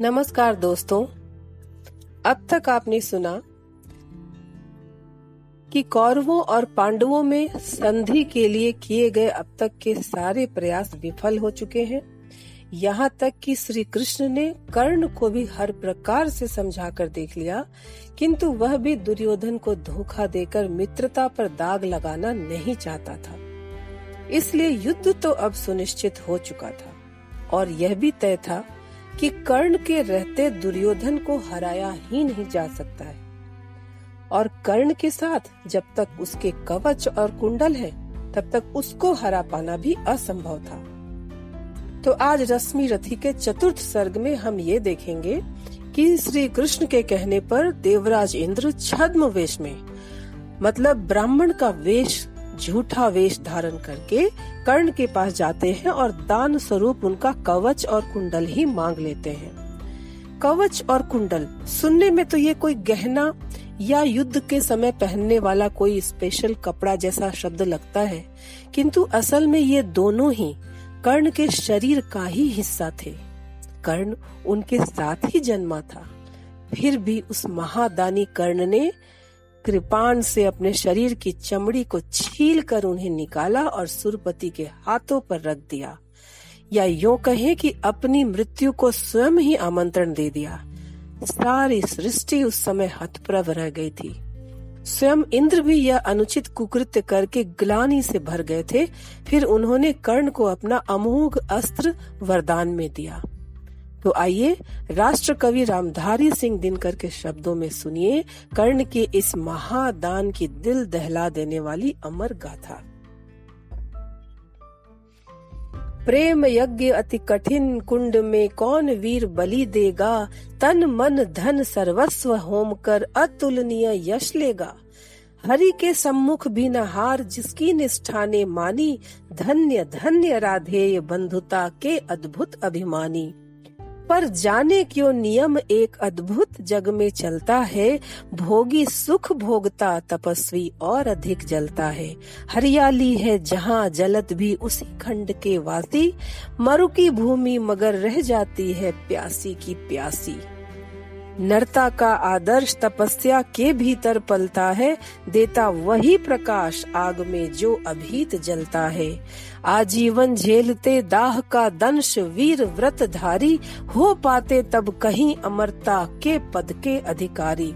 नमस्कार दोस्तों, अब तक आपने सुना कि कौरवों और पांडवों में संधि के लिए किए गए अब तक के सारे प्रयास विफल हो चुके हैं। यहाँ तक कि श्री कृष्ण ने कर्ण को भी हर प्रकार से समझा कर देख लिया, किंतु वह भी दुर्योधन को धोखा देकर मित्रता पर दाग लगाना नहीं चाहता था। इसलिए युद्ध तो अब सुनिश्चित हो चुका था, और यह भी तय था कि कर्ण के रहते दुर्योधन को हराया ही नहीं जा सकता है। और कर्ण के साथ जब तक उसके कवच और कुंडल है, तब तक उसको हरा पाना भी असंभव था। तो आज रश्मि रथी के चतुर्थ सर्ग में हम ये देखेंगे कि श्री कृष्ण के कहने पर देवराज इंद्र छद्म वेश में मतलब ब्राह्मण का वेश झूठा वेश धारण करके कर्ण के पास जाते हैं और दान स्वरूप उनका कवच और कुंडल ही मांग लेते हैं। कवच और कुंडल, सुनने में तो ये कोई गहना या युद्ध के समय पहनने वाला कोई स्पेशल कपड़ा जैसा शब्द लगता है, किंतु असल में ये दोनों ही कर्ण के शरीर का ही हिस्सा थे। कर्ण उनके साथ ही जन्मा था। फिर भी उस महादानी कर्ण ने कृपाण से अपने शरीर की चमड़ी को छील कर उन्हें निकाला और सुरपति के हाथों पर रख दिया। या यूँ कहे कि अपनी मृत्यु को स्वयं ही आमंत्रण दे दिया। सारी सृष्टि उस समय हतप्रभ रह गई थी। स्वयं इंद्र भी यह अनुचित कुकृत्य करके ग्लानी से भर गए थे, फिर उन्होंने कर्ण को अपना अमोघ अस्त्र वरदान में दिया। तो आइए राष्ट्र कवि रामधारी सिंह दिनकर के शब्दों में सुनिए कर्ण के इस महादान की दिल दहला देने वाली अमर गाथा। प्रेम यज्ञ अति कठिन कुंड में कौन वीर बलि देगा? तन मन धन सर्वस्व होम कर अतुलनीय यश लेगा। हरि के सम्मुख भी न हार जिसकी निष्ठा ने मानी, धन्य धन्य राधेय बंधुता के अद्भुत अभिमानी। पर जाने क्यों नियम एक अद्भुत जग में चलता है? भोगी सुख भोगता तपस्वी और अधिक जलता है। हरियाली है जहाँ, जलत भी उसी खंड के वासी। मरु की भूमि मगर रह जाती है प्यासी की प्यासी। नरता का आदर्श तपस्या के भीतर पलता है, देता वही प्रकाश आग में जो अभीत जलता है। आजीवन झेलते दाह का दंश वीर व्रत धारी हो पाते तब कहीं अमरता के पद के अधिकारी।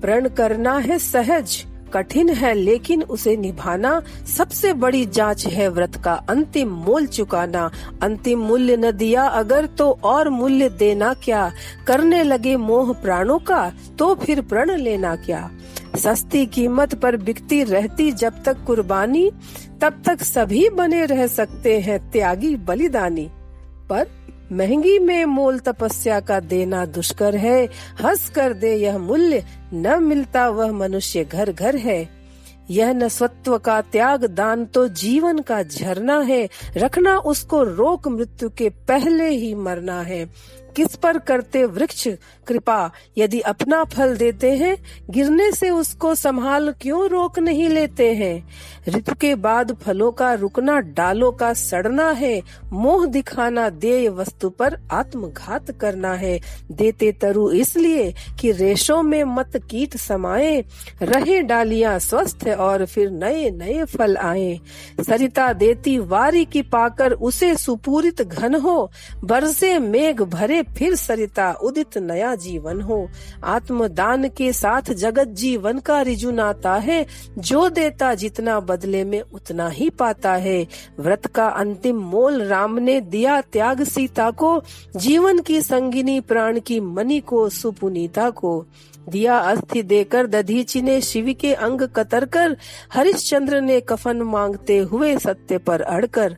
प्रण करना है सहज कठिन है, लेकिन उसे निभाना सबसे बड़ी जाँच है। व्रत का अंतिम मोल चुकाना। अंतिम मूल्य न दिया अगर तो और मूल्य देना क्या? करने लगे मोह प्राणों का तो फिर प्रण लेना क्या? सस्ती कीमत पर बिकती रहती जब तक कुर्बानी, तब तक सभी बने रह सकते हैं त्यागी बलिदानी। पर महँगी में मोल तपस्या का देना दुष्कर है। हंस कर दे यह मूल्य, न मिलता वह मनुष्य घर घर है। यह न स्वत्व का त्याग, दान तो जीवन का झरना है। रखना उसको रोक मृत्यु के पहले ही मरना है। किस पर करते वृक्ष? कृपा, यदि अपना फल देते हैं, गिरने से उसको संभाल क्यों रोक नहीं लेते हैं? ऋतु के बाद फलों का रुकना, डालों का सड़ना है, मोह दिखाना, देय वस्तु पर आत्मघात करना है। देते तरु इसलिए कि रेशों में मत कीट समाये रहे डालियाँ स्वस्थ और फिर नए नए फल आए। सरिता देती वारी की पाकर उसे सुपूरित घन हो, बरसे मेघ भरे फिर सरिता, उदित नया जीवन हो। आत्मदान के साथ जगत जीवन का रिजु नाता है। जो देता जितना बदले में उतना ही पाता है। व्रत का अंतिम मोल राम ने दिया त्याग सीता को। जीवन की संगिनी प्राण की मणि को, सुपुनीता को। दिया अस्थि देकर दधीची ने शिव के अंग कतर कर हरिश्चंद्र ने कफन मांगते हुए सत्य पर अड़कर।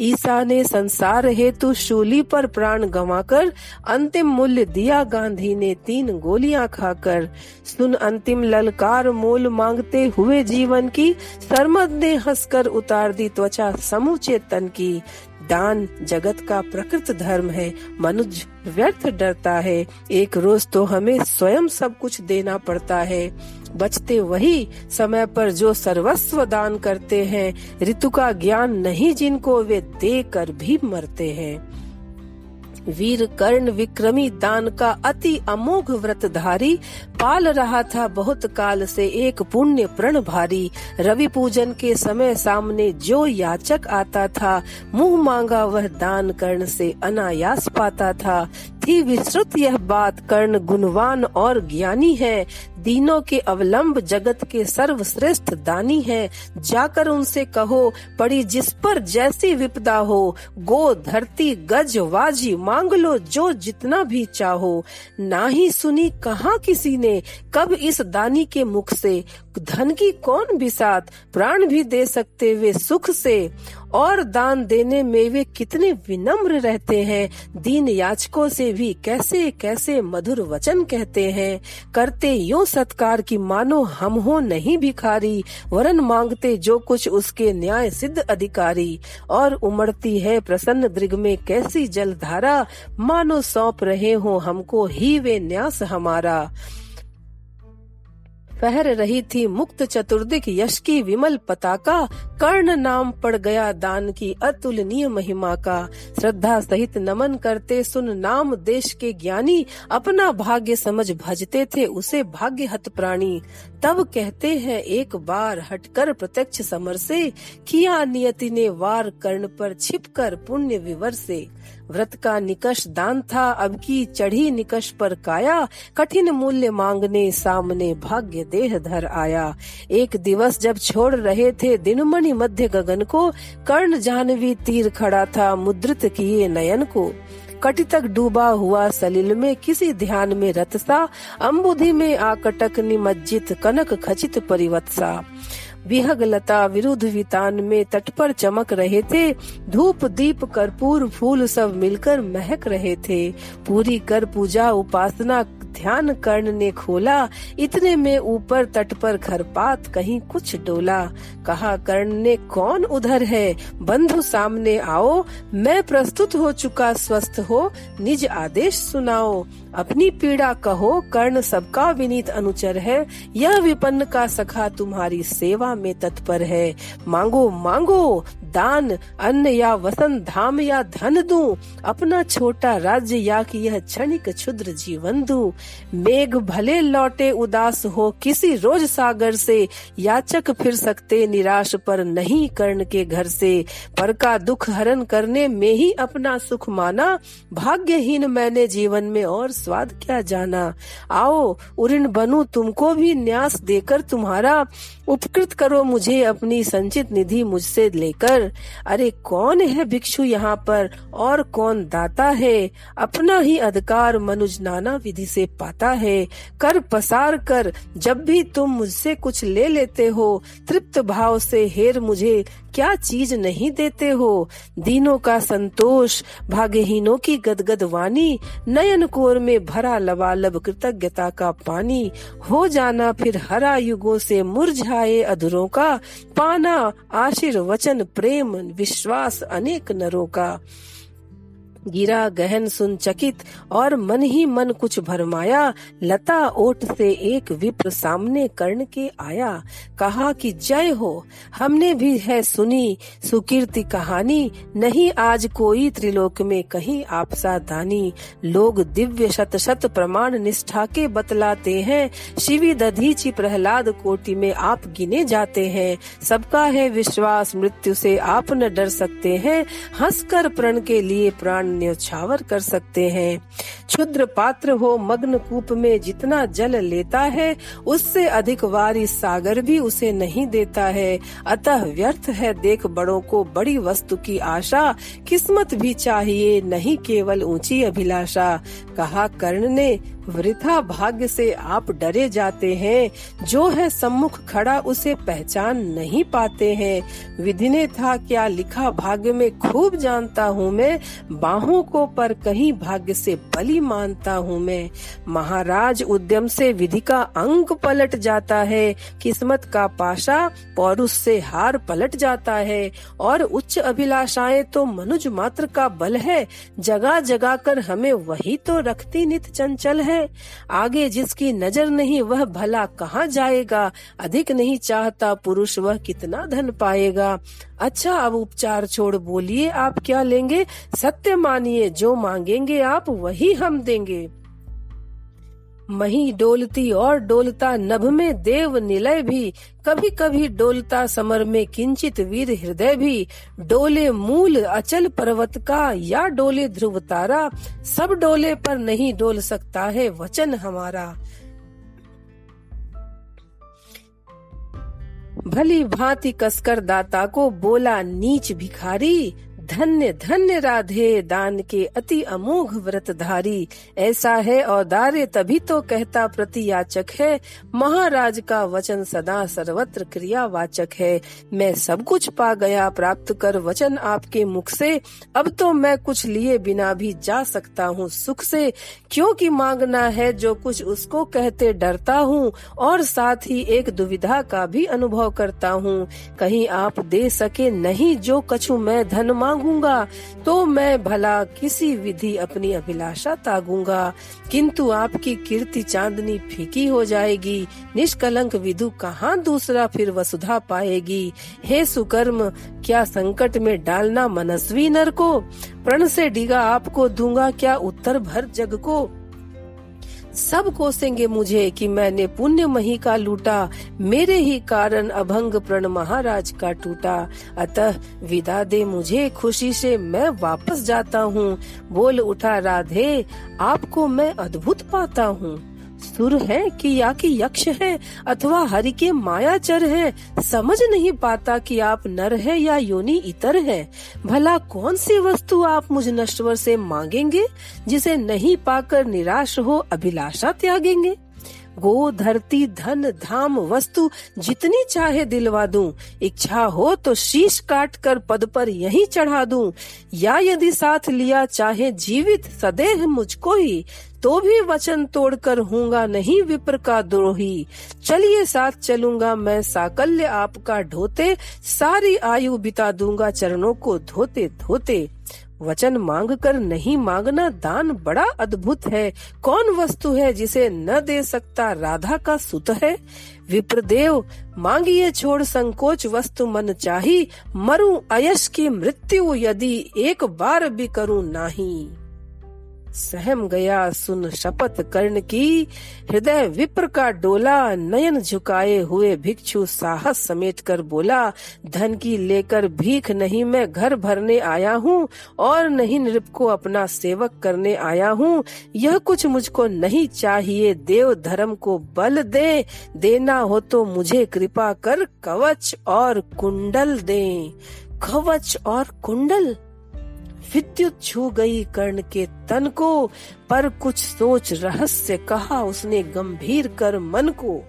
ईसा ने संसार हेतु शूली पर प्राण गंवाकर अंतिम मूल्य दिया। गांधी ने तीन गोलियाँ खाकर सुन अंतिम ललकार मोल मांगते हुए जीवन की सरमद ने हंसकर उतार दी त्वचा समूचे तन की। दान जगत का प्रकृत धर्म है। मनुष्य व्यर्थ डरता है। एक रोज तो हमें स्वयं सब कुछ देना पड़ता है। बचते वही समय पर जो सर्वस्व दान करते हैं। ऋतु का ज्ञान नहीं जिनको वे दे कर भी मरते हैं। वीर कर्ण विक्रमी दान का अति अमोघ व्रतधारी, पाल रहा था बहुत काल से एक पुण्य प्रण भारी रवि पूजन के समय सामने जो याचक आता था, मुँह मांगा वह दान कर्ण से अनायास पाता था। थी विस्तृत यह बात कर्ण, गुणवान और ज्ञानी है। दीनों के अवलंब जगत के सर्वश्रेष्ठ दानी है। जाकर उनसे कहो, पड़ी जिस पर जैसी विपदा हो, गो धरती, गज, वाजी, मांग लो जो जितना भी चाहो। ना ही सुनी कहा किसी ने, कब इस दानी के मुख से। धन की कौन बिसात, प्राण भी दे सकते वे सुख से। और दान देने में वे कितने विनम्र रहते हैं। दीन याचकों से भी कैसे कैसे मधुर वचन कहते हैं। करते यो सत्कार की मानो हम हो नहीं भिखारी। वरन मांगते जो कुछ उसके न्याय सिद्ध अधिकारी। और उमड़ती है प्रसन्न दृग में कैसी जलधारा। मानो सौंप रहे हो हमको ही वे न्यास हमारा। फहर रही थी मुक्त चतुर्दिक यश की विमल पताका। कर्ण नाम पड़ गया दान की अतुलनीय महिमा का। श्रद्धा सहित नमन करते सुन नाम देश के ज्ञानी। अपना भाग्य समझ भजते थे उसे भाग्य हत प्राणी। तब कहते हैं, एक बार हटकर प्रत्यक्ष समर से। किया नियति ने वार कर्ण पर छिपकर पुण्य विवर से। व्रत का निकष दान था, अब की चढ़ी निकष पर काया, कठिन मूल्य मांगने सामने भाग्य देह धर आया। एक दिवस जब छोड़ रहे थे दिनमणि मध्य गगन को, कर्ण जानवी तीर खड़ा था मुद्रित किए नयन को। कटि तक डूबा हुआ सलिल में किसी ध्यान में रतसा अम्बुधि में आकटक निमज्जित कनक खचित परिवत्सा। विहग लता विरुद्ध वितान में तट पर चमक रहे थे। धूप, दीप, कर्पूर, फूल सब मिलकर महक रहे थे। पूरी कर पूजा उपासना ध्यान कर्ण ने खोला। इतने में ऊपर तट पर खरपात कहीं कुछ डोला। कहा, कर्ण ने कौन उधर है? बंधु सामने आओ। मैं प्रस्तुत हो चुका, स्वस्थ हो। निज आदेश सुनाओ। अपनी पीड़ा कहो, कर्ण सबका विनीत अनुचर है। यह विपन्न का सखा तुम्हारी सेवा में तत्पर है। मांगो मांगो, दान, अन्न या वसन, धाम या धन दू। अपना छोटा राज्य या कि यह क्षणिक क्षुद्र जीवन दू। मेघ भले लौटे उदास हो, किसी रोज सागर से याचक फिर सकते निराश पर नहीं कर्ण के घर से। पर का दुख हरण करने में ही अपना सुख माना। भाग्यहीन मैंने जीवन में और स्वाद क्या जाना? आओ उऋण बनू, तुमको भी न्यास देकर तुम्हारा उपकृत करो मुझे अपनी संचित निधि मुझसे लेकर। अरे, कौन है भिक्षु यहाँ पर? और कौन दाता है? अपना ही अधिकार मनुज नाना विधि से पाता है। कर पसार कर, जब भी तुम मुझसे कुछ ले लेते हो, तृप्त भाव से हेर मुझे क्या चीज़ नहीं देते हो? दीनों का संतोष, भाग्यहीनों की गदगद वाणी नयन कोर में भरा लबालब कृतज्ञता का पानी। हो जाना फिर हरा युगो से मुरझाए अधुरों का, पाना आशीर्वचन, प्रेम, विश्वास अनेक नरों का। गिरा, गहन सुन चकित, और मन ही मन कुछ भरमाया, लता ओट से एक विप्र सामने कर्ण के आया। कहा कि जय हो, हमने भी है सुनी, सुकीर्ति कहानी, नहीं आज कोई त्रिलोक में कहीं आपसा दानी। लोग दिव्य शत शत प्रमाण निष्ठा के बतलाते हैं, शिवी दधीची प्रहलाद कोटि में आप गिने जाते हैं। सबका है विश्वास, मृत्यु से आप न डर सकते हैं, हंसकर प्रण के लिए प्राण न्यौछावर कर सकते हैं। क्षुद्र पात्र हो मग्न कूप में जितना जल लेता है, उससे अधिक वारी सागर भी उसे नहीं देता है। अतः व्यर्थ है देख बड़ों को बड़ी वस्तु की आशा। किस्मत भी चाहिए, नहीं केवल ऊँची अभिलाषा। कहा कर्ण ने वृथा भाग्य से आप डरे जाते हैं। जो है सम्मुख खड़ा, उसे पहचान नहीं पाते हैं। विधि ने था क्या लिखा भाग्य में, खूब जानता हूँ मैं। बाहों को पर कहीं भाग्य से बलि मानता हूँ मैं। महाराज उद्यम से विधि का अंक पलट जाता है। किस्मत का पाशा, पौरुष से हार पलट जाता है। और उच्च अभिलाषाएँ तो मनुज मात्र का बल है। जगा जगा कर हमें वही तो रखती नित चंचल है। है। आगे जिसकी नज़र नहीं, वह भला कहाँ जाएगा? अधिक नहीं चाहता पुरुष वह कितना धन पाएगा? अच्छा अब उपचार छोड़ बोलिए, आप क्या लेंगे? सत्य मानिए, जो मांगेंगे आप, वही हम देंगे। मही डोलती और डोलता नभ में देव निलय भी। कभी कभी डोलता समर में किंचित वीर हृदय भी। डोले मूल अचल पर्वत का, या डोले ध्रुव तारा। सब डोले पर नहीं डोल सकता है वचन हमारा। भली भांति कसकर दाता को बोला नीच भिखारी। धन्य धन्य राधे, दान के अति अमोघ व्रतधारी। ऐसा है, औदार्य तभी तो कहता प्रति याचक है। महाराज का वचन सदा सर्वत्र क्रियावाचक है। मैं सब कुछ पा गया, प्राप्त कर वचन आपके मुख से। अब तो मैं कुछ लिए बिना भी जा सकता हूँ सुख से। क्योंकि मांगना है, जो कुछ उसको कहते डरता हूँ, और साथ ही एक दुविधा का भी अनुभव करता हूँ। कहीं आप दे सके नहीं, जो कछु मैं धन मांग मांगूँगा तो मैं भला किसी विधि अपनी अभिलाषा तागूँगा। किंतु आपकी कीर्ति चांदनी फीकी हो जाएगी, निष्कलंक विधु कहाँ दूसरा फिर वसुधा पाएगी? हे सुकर्म, क्या संकट में डालना मनस्वी नर को? प्रण से डिगा आपको दूँगा, क्या उत्तर भर जग को? सब कोसेंगे मुझे कि मैंने पुण्य मही का लूटा, मेरे ही कारण अभंग प्रण महाराज का टूटा। अतः विदा दे मुझे खुशी से मैं वापस जाता हूँ। बोल उठा राधे, आपको मैं अद्भुत पाता हूँ। सुर है कि या कि यक्ष है, अथवा हरि के मायाचर है, समझ नहीं पाता कि आप नर है या योनि इतर है। भला कौन सी वस्तु आप मुझ नश्वर से मांगेंगे, जिसे नहीं पाकर निराश हो अभिलाषा त्यागेंगे? गो धरती, धन, धाम, वस्तु, जितनी चाहे दिलवा दूँ। इच्छा हो तो शीश काट कर पद पर यही चढ़ा दूँ। या यदि साथ लिया चाहे जीवित सदैव मुझको ही तो भी वचन तोड़कर हूँगा नहीं विप्र का द्रोही। चलिए साथ चलूँगा मैं, साकल्य आपका ढोते, सारी आयु बिता दूँगा चरणों को धोते धोते। वचन मांग कर नहीं मांगना दान बड़ा अद्भुत है। कौन वस्तु है जिसे न दे सकता राधा का सुत है? विप्रदेव, मांगिए छोड़ संकोच वस्तु मन चाही, मरु अयश की मृत्यु यदि एक बार भी करूँ नहीं। सहम गया सुन शपथ कर्ण की। हृदय विप्र का डोला नयन झुकाए हुए भिक्षु साहस समेट कर बोला, धन की लेकर भीख नहीं मैं घर भरने आया हूँ और नहीं नृप को अपना सेवक करने आया हूँ। यह कुछ मुझको नहीं चाहिए, देव धर्म को बल दे। देना हो तो मुझे कृपा कर कवच और कुंडल दे। कवच और कुंडल? विद्युत छू गई कर्ण के तन को, पर कुछ सोच रहस्य कहा उसने गंभीर कर मन को।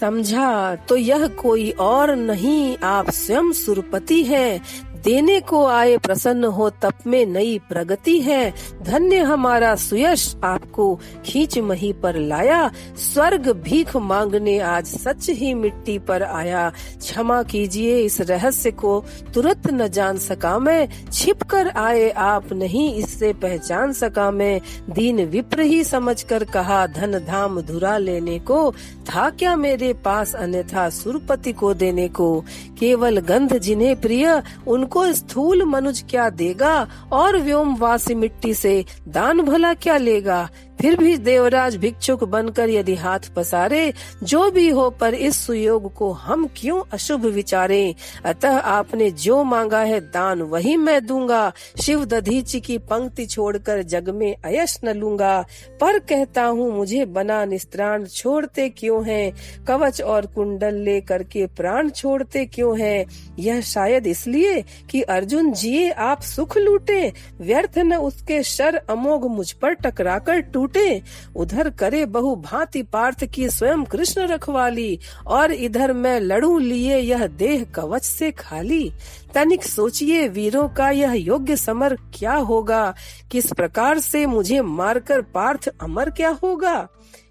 समझा तो यह कोई और नहीं, आप स्वयं सुरपति है देने को आए प्रसन्न हो, तप में नई प्रगति है। धन्य हमारा सुयश आपको खींच मही पर लाया। स्वर्ग भीख मांगने आज सच ही मिट्टी पर आया। क्षमा कीजिए इस रहस्य को, तुरंत न जान सका मैं। छिप कर आए आप नहीं, इससे पहचान सका मैं। दीन विप्र ही समझ कर कहा, धन धाम धुरा लेने को। था क्या मेरे पास अन्यथा सुरपति को देने को? केवल गंध जिन्हें प्रिय, उनको को स्थूल मनुज क्या देगा और व्योम वासी मिट्टी से दान भला क्या लेगा? फिर भी देवराज भिक्षुक बनकर यदि हाथ पसारे, जो भी हो पर इस सुयोग को हम क्यों अशुभ विचारे? अतः आपने जो मांगा है दान वही मैं दूँगा। शिव दधीची की पंक्ति छोड़कर जग में अयश न लूँगा। पर कहता हूँ, मुझे बना निस्त्राण छोड़ते क्यों है? कवच और कुंडल ले करके प्राण छोड़ते क्यों है? यह शायद इसलिए कि अर्जुन जिए आप सुख लूटे, व्यर्थ न उसके शर अमोघ मुझ पर टकरा कर टूटे। टूटे उधर करे बहु भांति पार्थ की स्वयं कृष्ण रखवाली, और इधर मैं लड़ू लिए यह देह कवच से खाली। तनिक सोचिए वीरों का यह योग्य समर क्या होगा, किस प्रकार से मुझे मारकर पार्थ अमर क्या होगा?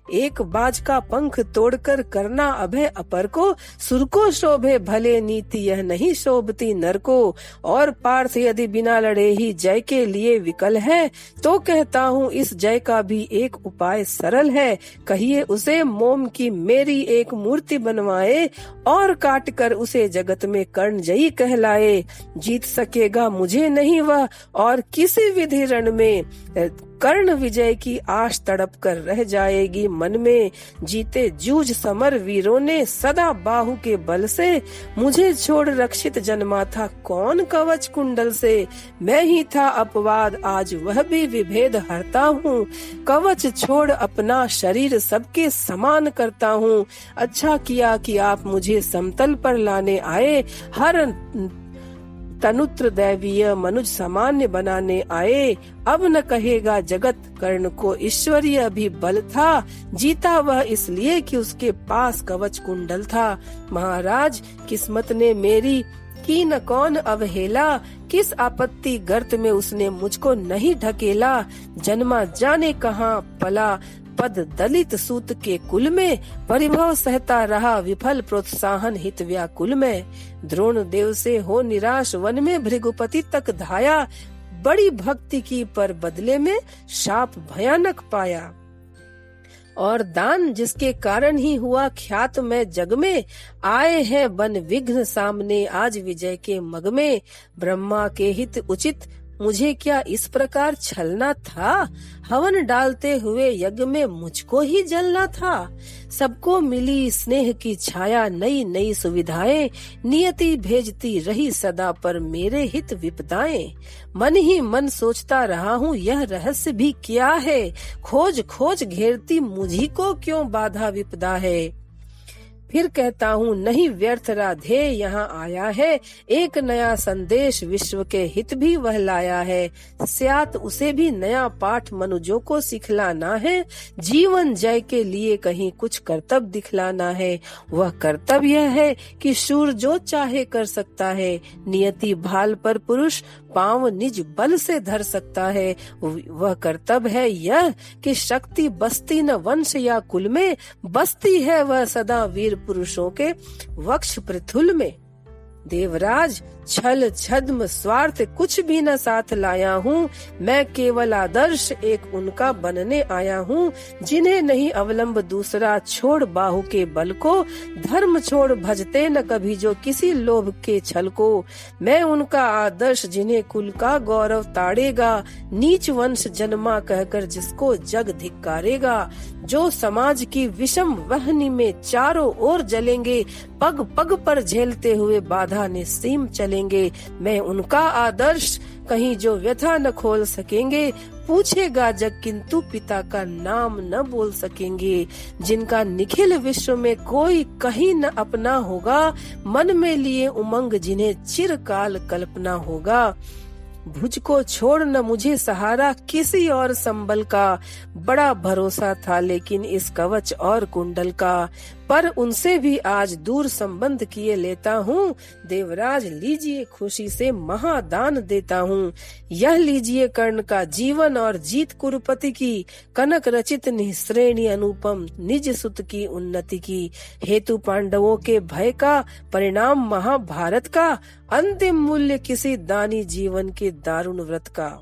एक बाज का पंख तोड़कर करना अभय अपर को सुर को शोभे भले नीति यह नहीं शोभती नर को। और पार्थ यदि बिना लड़े ही जय के लिए विकल है तो कहता हूँ इस जय का भी एक उपाय सरल है। कहिए उसे, मोम की मेरी एक मूर्ति बनवाए, और काट कर उसे जगत में कर्ण जयी कहलाए। जीत सकेगा मुझे नहीं वह, और किसी विधि रण में कर्ण विजय की आश तड़प कर रह जाएगी मन में। जीते जूझ समर वीरों ने सदा बाहु के बल से। मुझे छोड़ रक्षित जन्मा था कौन कवच कुंडल से? मैं ही था अपवाद, आज वह भी विभेद हरता हूँ। कवच छोड़ अपना शरीर सबके समान करता हूँ। अच्छा किया कि आप मुझे समतल पर लाने आए। हर तनुत्र दैवीय मनुज सामान्य बनाने आए, अब न कहेगा जगत कर्ण को ईश्वरीय भी बल था, जीता वह इसलिए कि उसके पास कवच कुंडल था। महाराज, किस्मत ने मेरी, की न कौन अवहेला, किस आपत्ति गर्त में उसने मुझको नहीं ढकेला, जन्मा जाने कहाँ पला पद दलित सूत के कुल में, परिभव सहता रहा विफल प्रोत्साहन हित व्याकुल में। द्रोण देव से हो निराश वन में भृगुपति तक धाया, बड़ी भक्ति की पर बदले में शाप भयानक पाया। और दान जिसके कारण ही हुआ ख्यात में जग में, आए हैं बन विघ्न सामने आज विजय के मग में। ब्रह्मा के हित उचित मुझे क्या इस प्रकार छलना था? हवन डालते हुए यज्ञ में मुझको ही जलना था। सबको मिली स्नेह की छाया नई नई सुविधाएँ, नियति भेजती रही सदा पर मेरे हित विपदाएँ। मन ही मन सोचता रहा हूँ, यह रहस्य भी क्या है? खोज खोज घेरती मुझी को क्यों बाधा विपदा है? फिर कहता हूँ, नहीं व्यर्थ राधे, यहाँ आया है। एक नया संदेश विश्व के हित भी वह लाया है। स्यात उसे भी नया पाठ मनुजों को सिखलाना है। जीवन जय के लिए कहीं कुछ कर्तव्य दिखलाना है। वह कर्तव्य है कि शूर जो चाहे कर सकता है। नियति भाल पर पुरुष पाँव निज बल से धर सकता है। वह कर्तव्य है यह कि शक्ति बस्ती न वंश या कुल में बस्ती है वह सदा वीर पुरुषों के वक्ष पृथुल में। देवराज छल, छद्म, स्वार्थ कुछ भी न साथ लाया हूँ। मैं केवल आदर्श एक उनका बनने आया हूँ, जिन्हें नहीं अवलंब दूसरा छोड़ बाहु के बल को। धर्म छोड़ भजते न कभी जो किसी लोभ के छल को। मैं उनका आदर्श जिन्हें कुल का गौरव ताड़ेगा। नीच वंश जन्मा कहकर जिसको जग धिक्कारेगा। जो समाज की विषम वहनी में चारों ओर जलेंगे, पग पग पर झेलते हुए बाधा निस्सीम चले चलेंगे मैं उनका आदर्श कहीं जो व्यथा न खोल सकेंगे, पूछेगा जग किंतु पिता का नाम न बोल सकेंगे। जिनका निखिल विश्व में कोई कहीं न अपना होगा, मन में लिए उमंग जिन्हें चिरकाल कल्पना होगा। भुज को छोड़ न मुझे सहारा किसी और संबल का। बड़ा भरोसा था लेकिन इस कवच और कुंडल का। पर उनसे भी आज दूर संबंध किए लेता हूँ। देवराज, लीजिए खुशी से महादान देता हूँ। यह लीजिए कर्ण का जीवन और जीत कुरुपति की, कनक रचित निश्रेणी अनुपम, निज सुत की उन्नति की। हेतु पांडवों के भय का, परिणाम महाभारत का, अंतिम मूल्य किसी दानी जीवन के दारुण व्रत का।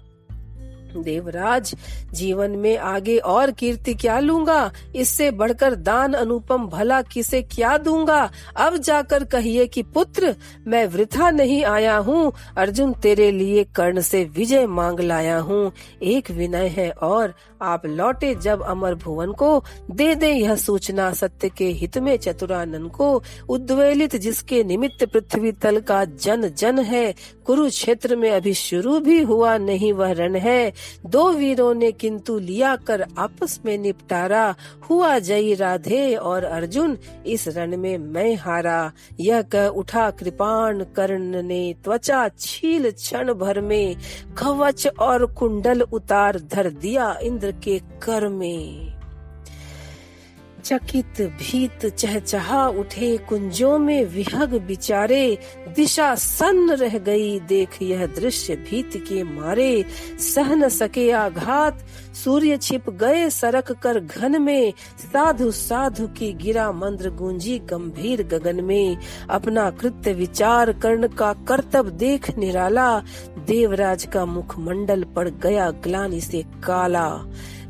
देवराज, जीवन में आगे और कीर्ति क्या लूँगा? इससे बढ़कर दान अनुपम भला किसे क्या दूँगा? अब जाकर कहिए कि पुत्र, मैं वृथा नहीं आया हूँ। अर्जुन तेरे लिए कर्ण से विजय मांग लाया हूँ। एक विनय है और आप लौटे जब अमर भुवन को दे दे यह सूचना सत्य के हित में चतुरानन को, उद्वेलित जिसके निमित्त पृथ्वी तल का जन जन है, कुरुक्षेत्र में अभी शुरू भी हुआ नहीं वह रण है। दो वीरों ने किंतु लिया कर आपस में निपटारा, हुआ जय राधे और अर्जुन, इस रण में मैं हारा। यह कह उठा कृपाण कर्ण ने, त्वचा छील क्षण भर में कवच और कुंडल उतार धर दिया, इंद्र के कर में चकित भीत चहचहा उठे कुंजों में विहग बिचारे। दिशा सन्न रह गई, देख यह दृश्य भीत के मारे। सह न सके आघात, सूर्य छिप गए सरक कर घन में। साधु साधु की गिरा मंद्र गूंजी गंभीर गगन में। अपना कृत्य विचार कर्ण का कर्तव्य देख निराला। देवराज का मुखमंडल पड़ गया ग्लानी से काला।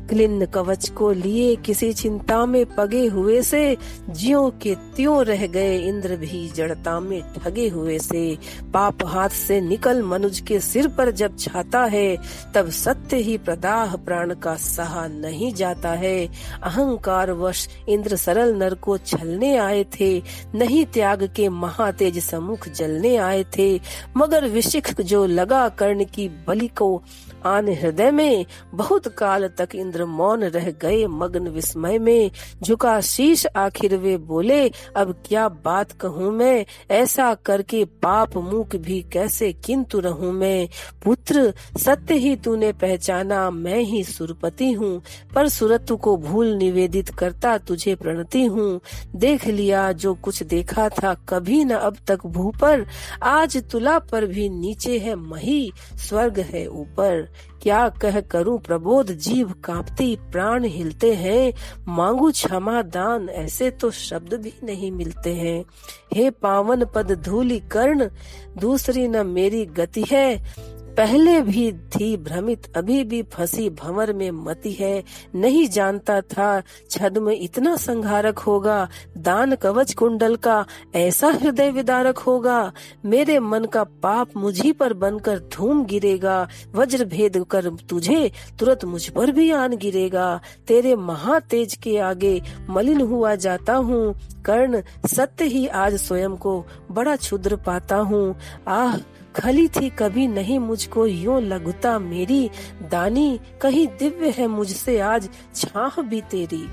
क्लिन्न कवच को लिए किसी चिंता में पगे हुए से ज्यो के त्यों रह गए इंद्र भी जड़ता में ठगे हुए से। पाप हाथ से निकल मनुज के सिर पर जब छाता है, तब सत्य ही प्रदाह प्राण का सहा नहीं जाता है। अहंकार वश इंद्र सरल नर को छलने आए थे, नहीं त्याग के महातेज सम्मुख जलने आए थे। मगर विशिख जो लगा कर्ण की बलि को आन हृदय में बहुत काल तक इंद्र मौन रह गए मग्न विस्मय में। झुका शीश आखिर वे बोले, अब क्या बात कहूँ मैं? ऐसा करके पाप मुख भी कैसे किंतु रहूँ मैं? पुत्र, सत्य ही तूने पहचाना, मैं ही सुरपति हूँ। पर सुरत को भूल निवेदित करता तुझे प्रणति हूँ। देख लिया, जो कुछ देखा था कभी न अब तक भू पर। आज तुला पर भी नीचे है मही, स्वर्ग है ऊपर। क्या कह करूँ, प्रबोध जीव कांपती प्राण हिलते हैं। मांगू क्षमा दान, ऐसे तो शब्द भी नहीं मिलते हैं। हे पावन पद धूली कर्ण, दूसरी न मेरी गति है। पहले भी थी भ्रमित, अभी भी फंसी भंवर में मती है। नहीं जानता था छद में इतना संघारक होगा। दान कवच कुंडल का ऐसा हृदय विदारक होगा। मेरे मन का पाप मुझी पर बनकर धूम गिरेगा। वज्र भेद कर तुझे तुरंत मुझ पर भी आन गिरेगा। तेरे महातेज के आगे मलिन हुआ जाता हूँ। कर्ण सत्य ही आज स्वयं को बड़ा क्षुद्र पाता हूँ। आह खली थी कभी नहीं मुझको यो लघुता मेरी दानी, कहीं दिव्य है मुझसे आज छाह भी तेरी।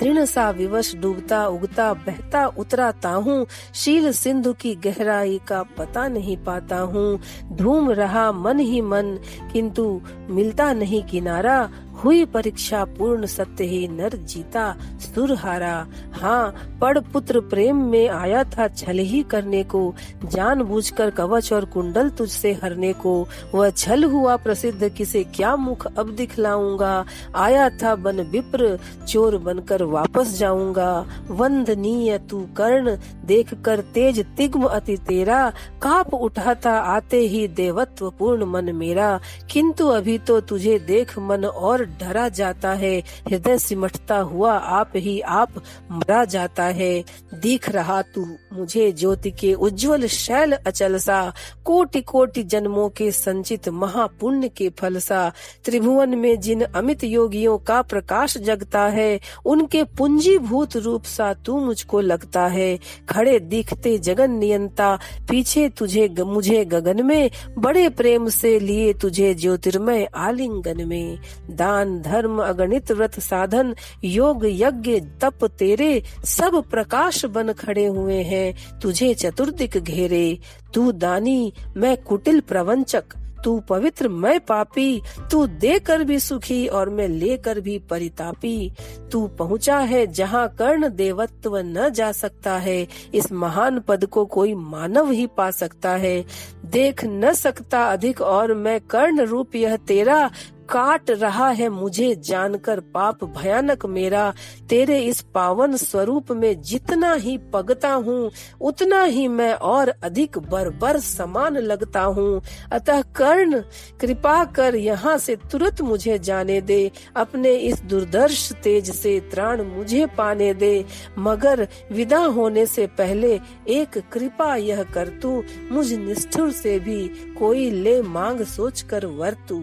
तृण सा विवश डूबता उगता, बहता उतराता हूँ शील सिंधु की गहराई का पता नहीं पाता हूँ। धूम रहा मन ही मन, किंतु मिलता नहीं किनारा हुई परीक्षा पूर्ण सत्य ही नर जीता सुर हारा। हाँ पड़ पुत्र प्रेम में आया था छल ही करने को। जान कर कवच और कुंडल तुझसे हरने को। वह छल हुआ प्रसिद्ध, किसे क्या मुख अब दिखलाऊँगा? आया था बन विप्र, चोर बनकर वापस जाऊँगा। वंदनीय तू कर्ण देख कर तेज तिग्म अति तेरा। काप उठा था आते ही देवत्व पूर्ण मन मेरा। किंतु अभी तो तुझे देख मन और डरा जाता है। हृदय सिमटता हुआ आप ही आप मरा जाता है। दिख रहा तू मुझे ज्योति के उज्जवल शैल अचल सा। कोटि कोटि जन्मों के संचित महापुण्य के फल सा। त्रिभुवन में जिन अमित योगियों का प्रकाश जगता है, उनके पुंजीभूत रूप सा तू मुझको लगता है। खड़े दिखते जगन नियंता, पीछे तुझे मुझे गगन में, बड़े प्रेम से लिए तुझे ज्योतिर्मय आलिंगन में। दान धर्म, अगणित व्रत साधन, योग, यज्ञ, तप, तेरे, सब प्रकाश बन खड़े हुए हैं। तुझे चतुर्दिक घेरे। तू दानी, मैं कुटिल प्रवंचक। तू पवित्र, मैं पापी। तू देकर भी सुखी और मैं लेकर भी परितापी। तू पहुँचा है जहाँ कर्ण देवत्व न जा सकता है। इस महान पद को कोई मानव ही पा सकता है। देख न सकता अधिक और मैं कर्ण रूप यह तेरा। काट रहा है मुझे जानकर पाप भयानक मेरा। तेरे इस पावन स्वरूप में जितना ही पगता हूँ, उतना ही मैं और अधिक बरबर समान लगता हूँ। अतः कर्ण, कृपा कर यहाँ से तुरंत मुझे जाने दे। अपने इस दुर्दर्श तेज से त्राण मुझे पाने दे। मगर विदा होने से पहले एक कृपा यह कर तू। मुझ निष्ठुर से भी कोई ले मांग सोच कर वर्तू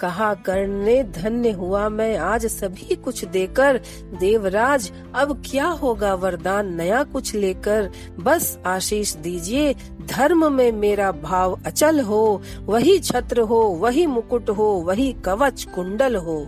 कहा, करने धन्य हुआ मैं, आज सभी कुछ देकर, देवराज, अब क्या होगा वरदान, नया कुछ लेकर? बस आशीष दीजिए, धर्म में मेरा भाव अचल हो, वही छत्र हो, वही मुकुट हो, वही कवच कुंडल हो।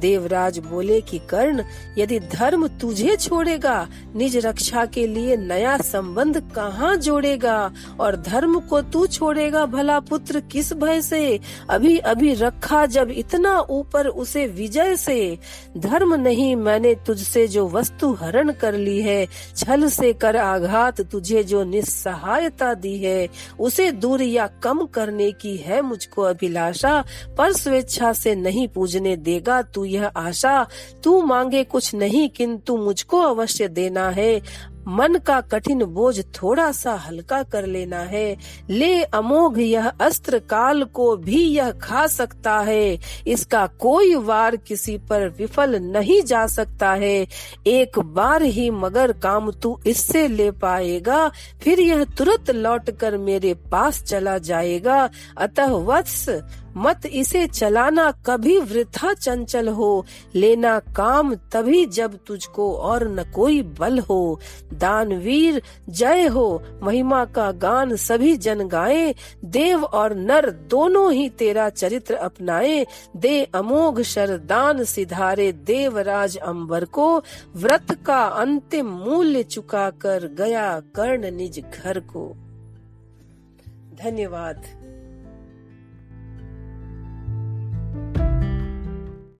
देवराज बोले कि कर्ण, यदि धर्म तुझे छोड़ेगा, निज रक्षा के लिए नया संबंध कहाँ जोड़ेगा, और धर्म को तू छोड़ेगा भला पुत्र किस भय से? अभी अभी रखा जब इतना ऊपर उसे विजय से। धर्म नहीं, मैंने तुझसे जो वस्तु हरण कर ली है, छल से कर आघात तुझे जो निस्सहायता दी है, उसे दूर या कम करने की है मुझको अभिलाषा, पर स्वेच्छा से नहीं पूजने देगा तू यह आशा, तू मांगे कुछ नहीं किंतु मुझको अवश्य देना है। मन का कठिन बोझ थोड़ा सा हल्का कर लेना है। ले अमोघ, यह अस्त्र काल को भी यह खा सकता है। इसका कोई वार किसी पर विफल नहीं जा सकता है। एक बार ही मगर काम तू इससे ले पाएगा, फिर यह तुरंत लौट कर मेरे पास चला जाएगा। अतः वत्स मत इसे चलाना, कभी वृथा चंचल हो। लेना काम तभी जब तुझको और न कोई बल हो। दानवीर, जय हो। महिमा का गान सभी जन गाए। देव और नर दोनों ही तेरा चरित्र अपनाए। दे अमोघ शरदान सिधारे देवराज अंबर को। व्रत का अंतिम मूल्य चुका कर गया कर्ण निज घर को। धन्यवाद।